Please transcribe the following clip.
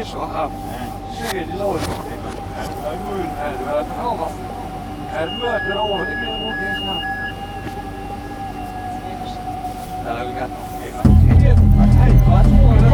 is wel gaaf. Zeker, die is wel gaaf. En muur, en we het allemaal. En muur, de lol, ik heb het ook niet gedaan. Dat heb ik net nog gegeven. Wat is dit? Wat?